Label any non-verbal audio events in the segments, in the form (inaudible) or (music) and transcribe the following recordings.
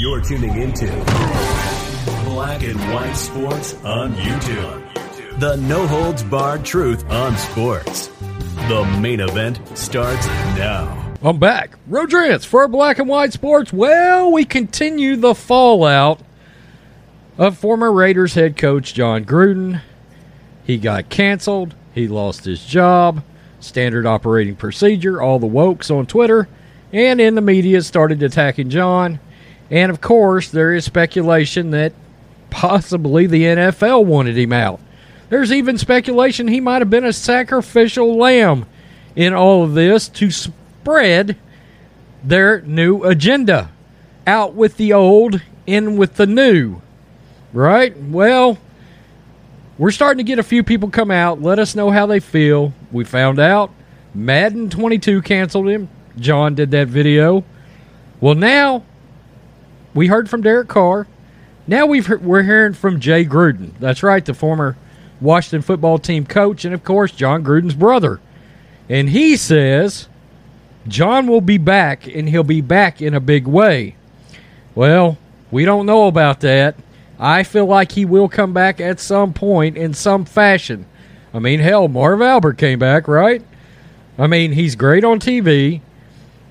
You're tuning into Black and White Sports on YouTube. The no holds barred truth on sports. The main event starts now. I'm back. Rodrance for Black and White Sports. Well, we continue the fallout of former Raiders head coach Jon Gruden. He got canceled. He lost his job. Standard operating procedure. All the wokes on Twitter and in the media started attacking Jon. And of course, there is speculation that possibly the NFL wanted him out. There's even speculation he might have been a sacrificial lamb in all of this to spread their new agenda. Out with the old, in with the new. Right? Well, we're starting to get a few people come out. Let us know how they feel. We found out Madden 22 canceled him. Jon did that video. Well, now we heard from Derek Carr. Now we've heard, we're hearing from Jay Gruden. That's right, the former Washington football team coach, and of course Jon Gruden's brother. And he says Jon will be back, and he'll be back in a big way. Well, we don't know about that. I feel like he will come back at some point in some fashion. I mean, hell, Marv Albert came back, right? I mean, he's great on TV.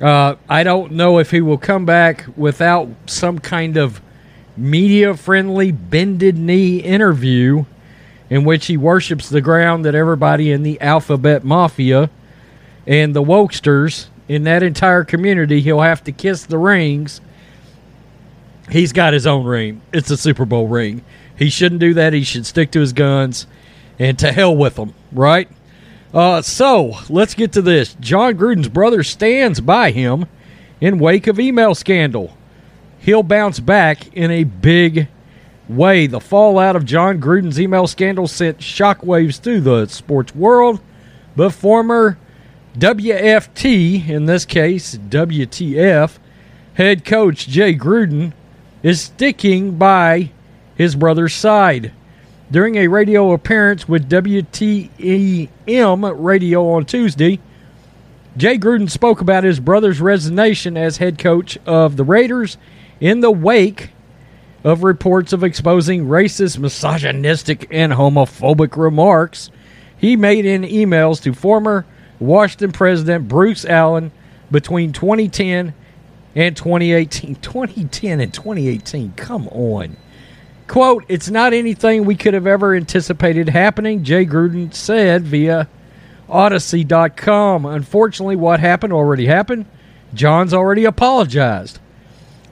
Uh, I don't know if he will come back without some kind of media friendly bended knee interview in which he worships the ground that everybody in the alphabet mafia and the wokesters in that entire community he'll have to kiss the rings. He's got his own ring. It's a super bowl ring. He shouldn't do that. He should stick to his guns and to hell with them right uh, so let's get to this. Jon Gruden's brother stands by him in wake of email scandal. He'll bounce back in a big way. The fallout of Jon Gruden's email scandal sent shockwaves through the sports world, but former WFT, in this case WTF, head coach Jay Gruden is sticking by his brother's side. During a radio appearance with WTEM Radio on Tuesday, Jay Gruden spoke about his brother's resignation as head coach of the Raiders in the wake of reports of exposing racist, misogynistic, and homophobic remarks he made in emails to former Washington President Bruce Allen between 2010 and 2018. (laughs) 2010 and 2018, come on. Quote, it's not anything we could have ever anticipated happening, Jay Gruden said via Audacy.com. Unfortunately, what happened already happened. Jon's already apologized.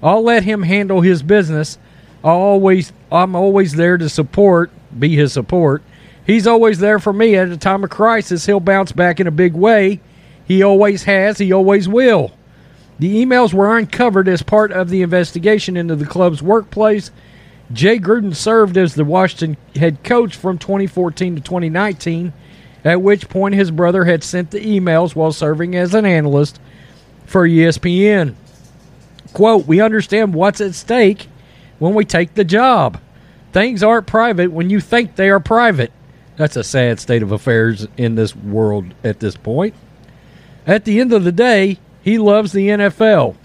I'll let him handle his business. I'll always I'm always there to support, be his support. He's always there for me at a time of crisis. He'll bounce back in a big way. He always has, he always will. The emails were uncovered as part of the investigation into the club's workplace Jay Gruden served as the Washington head coach from 2014 to 2019, at which point his brother had sent the emails while serving as an analyst for ESPN. Quote, We understand what's at stake when we take the job. Things aren't private when you think they are private. That's a sad state of affairs in this world at this point. At the end of the day, he loves the NFL.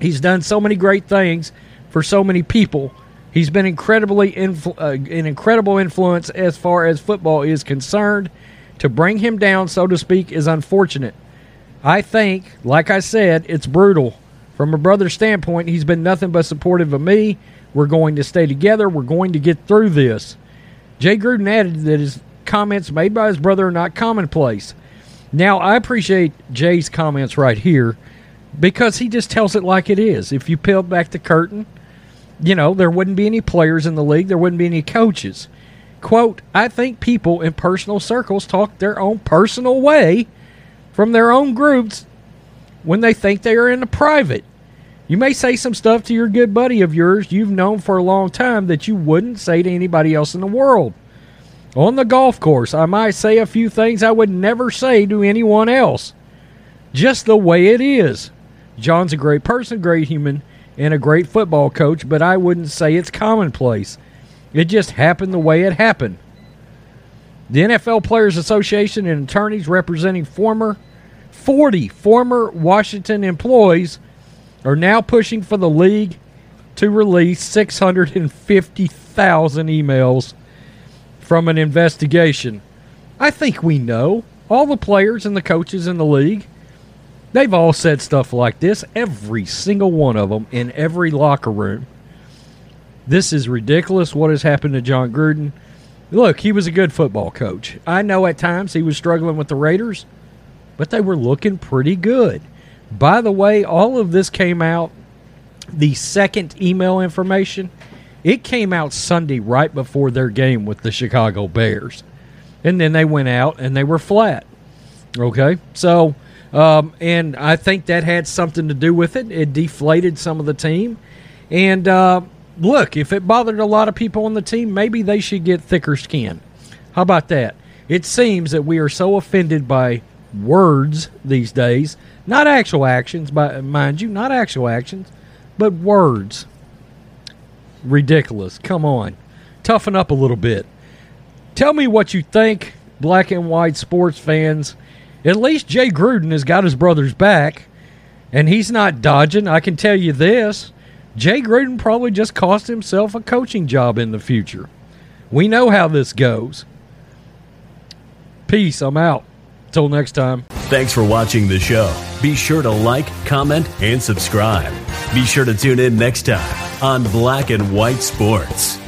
He's done so many great things for so many people He's been incredibly influ- uh, an incredible influence as far as football is concerned. To bring him down, so to speak, is unfortunate. I think, like I said, it's brutal. From a brother's standpoint, he's been nothing but supportive of me. We're going to stay together. We're going to get through this. Jay Gruden added that his comments made by his brother are not commonplace. Now, I appreciate Jay's comments right here because he just tells it like it is. If you peel back the curtain, you know, there wouldn't be any players in the league, there wouldn't be any coaches. Quote, I think people in personal circles talk their own personal way from their own groups when they think they are in the private. You may say some stuff to your good buddy of yours you've known for a long time that you wouldn't say to anybody else in the world. On the golf course, I might say a few things I would never say to anyone else. Just the way it is. Jon's a great person, great human, and a great football coach, but I wouldn't say it's commonplace. It just happened the way it happened. The NFL Players Association and attorneys representing former 40 former Washington employees are now pushing for the league to release 650,000 emails from an investigation. I think we know all the players and the coaches in the league. They've all said stuff like this, every single one of them in every locker room. This is ridiculous what has happened to Jon Gruden. Look, he was a good football coach. I know at times he was struggling with the Raiders, but they were looking pretty good. By the way, all of this came out, the second email information, it came out Sunday right before their game with the Chicago Bears. And then they went out and they were flat. Okay? So, um, and I think that had something to do with it. It deflated some of the team. And uh, look, if it bothered a lot of people on the team, maybe they should get thicker skin. How about that? It seems that we are so offended by words these days, not actual actions, by mind you, not actual actions, but words. Ridiculous. Come on. Toughen up a little bit. Tell me what you think, black and white sports fans. At least Jay Gruden has got his brother's back, and he's not dodging. I can tell you this Jay Gruden probably just cost himself a coaching job in the future. We know how this goes. Peace. I'm out. Till next time. Thanks for watching the show. Be sure to like, comment, and subscribe. Be sure to tune in next time on Black and White Sports.